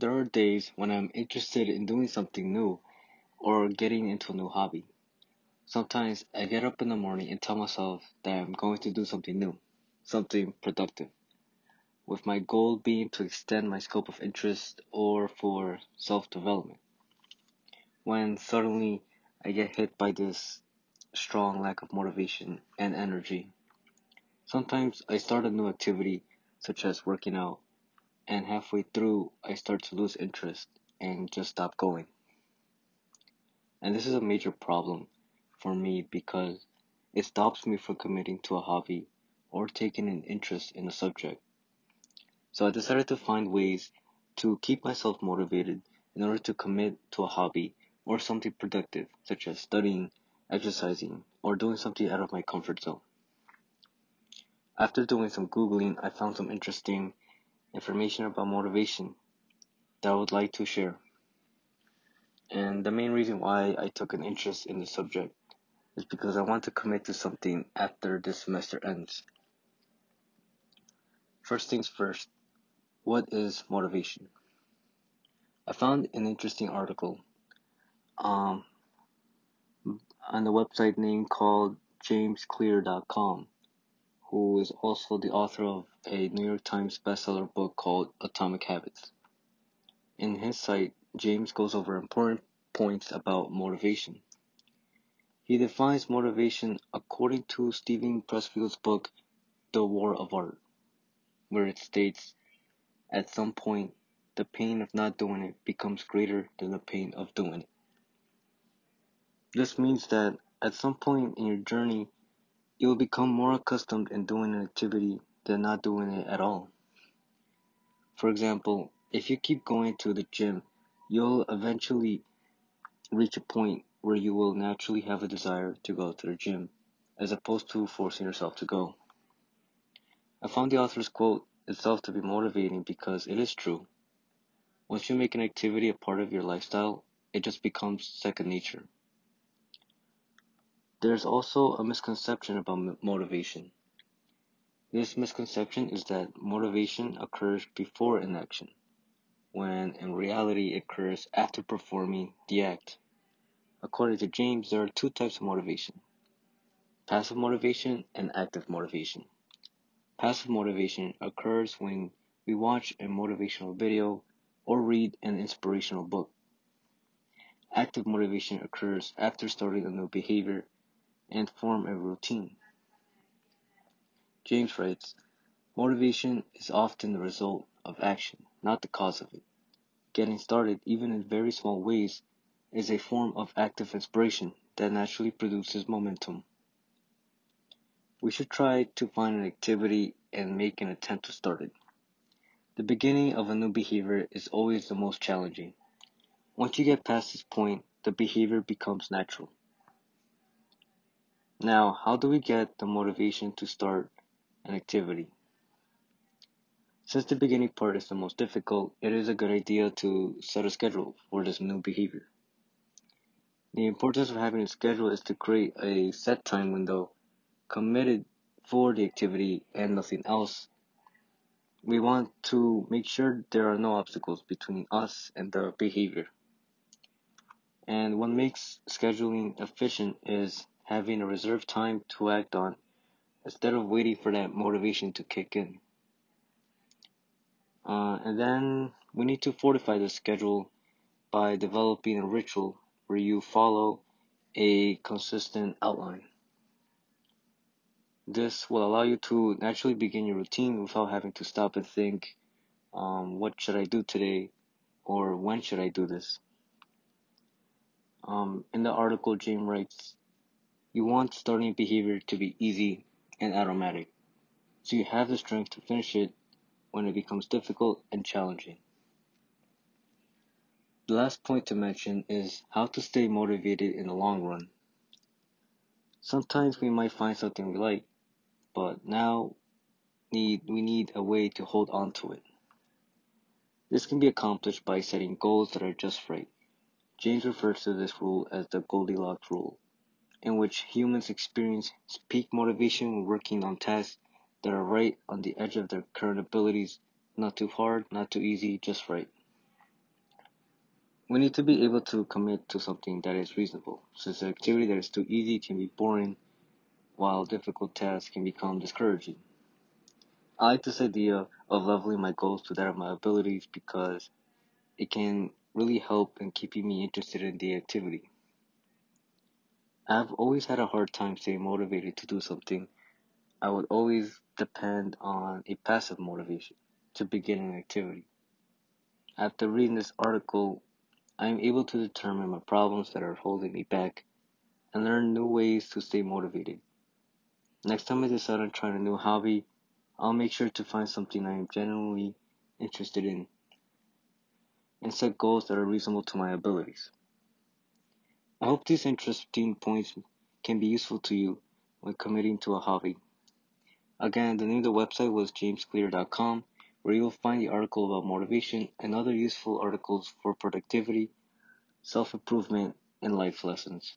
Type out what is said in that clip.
There are days when I'm interested in doing something new or getting into a new hobby. Sometimes I get up in the morning and tell myself that I'm going to do something new, something productive, with my goal being to extend my scope of interest or for self development. When suddenly I get hit by this strong lack of motivation and energy. Sometimes I start a new activity, such as working out, and halfway through I start to lose interest and just stop going. And this is a major problem for me because it stops me from committing to a hobby or taking an interest in a subject. So I decided to find ways to keep myself motivated in order to commit to a hobby or something productive, such as studying, exercising, or doing something out of my comfort zone. After doing some Googling, I found some interesting information about motivation that I would like to share. And the main reason why I took an interest in the subject is because I want to commit to something after this semester ends. First things first, what is motivation? I found an interesting article um, on the website name called jamesclear.com, who is also the author of a New York Times bestseller book called Atomic Habits. In his site, James goes over important points about motivation. He defines motivation according to Steven Pressfield's book, The War of Art, where it states, at some point, the pain of not doing it becomes greater than the pain of doing it. This means that at some point in your journey, you will become more accustomed in doing an activity than not doing it at all. For example, if you keep going to the gym, you'll eventually reach a point where you will naturally have a desire to go to the gym, as opposed to forcing yourself to go. I found the author's quote itself to be motivating because it is true. Once you make an activity a part of your lifestyle, it just becomes second nature. There's also a misconception about motivation. This misconception is that motivation occurs before an action when in reality it occurs after performing the act. According to James, there are two types of motivation passive motivation and active motivation. Passive motivation occurs when we watch a motivational video or read an inspirational book. Active motivation occurs after starting a new behavior and form a routine. James writes, Motivation is often the result of action, not the cause of it. Getting started, even in very small ways, is a form of active inspiration that naturally produces momentum. We should try to find an activity and make an attempt to start it. The beginning of a new behavior is always the most challenging. Once you get past this point, the behavior becomes natural. Now, how do we get the motivation to start an activity? Since the beginning part is the most difficult, it is a good idea to set a schedule for this new behavior. The importance of having a schedule is to create a set time window committed for the activity and nothing else. We want to make sure there are no obstacles between us and the behavior. And what makes scheduling efficient is having a reserved time to act on instead of waiting for that motivation to kick in. Uh, and then we need to fortify the schedule by developing a ritual where you follow a consistent outline. This will allow you to naturally begin your routine without having to stop and think, um, what should I do today? Or when should I do this? Um, in the article, James writes, you want starting behavior to be easy and automatic, so you have the strength to finish it when it becomes difficult and challenging. The last point to mention is how to stay motivated in the long run. Sometimes we might find something we like, but now need we need a way to hold on to it. This can be accomplished by setting goals that are just right. James refers to this rule as the Goldilocks rule, in which humans experience peak motivation when working on tasks that are right on the edge of their current abilities, not too hard, not too easy, just right. We need to be able to commit to something that is reasonable, since an activity that is too easy can be boring, while difficult tasks can become discouraging. I like this idea of leveling my goals to that of my abilities because it can really help in keeping me interested in the activity. I've always had a hard time staying motivated to do something. I would always depend on a passive motivation to begin an activity. After reading this article, I am able to determine my problems that are holding me back and learn new ways to stay motivated. Next time I decide on trying a new hobby, I'll make sure to find something I am genuinely interested in and set goals that are reasonable to my abilities. I hope these interesting points can be useful to you when committing to a hobby. Again, the name of the website was jamesclear.com, where you'll find the article about motivation and other useful articles for productivity, self improvement, and life lessons.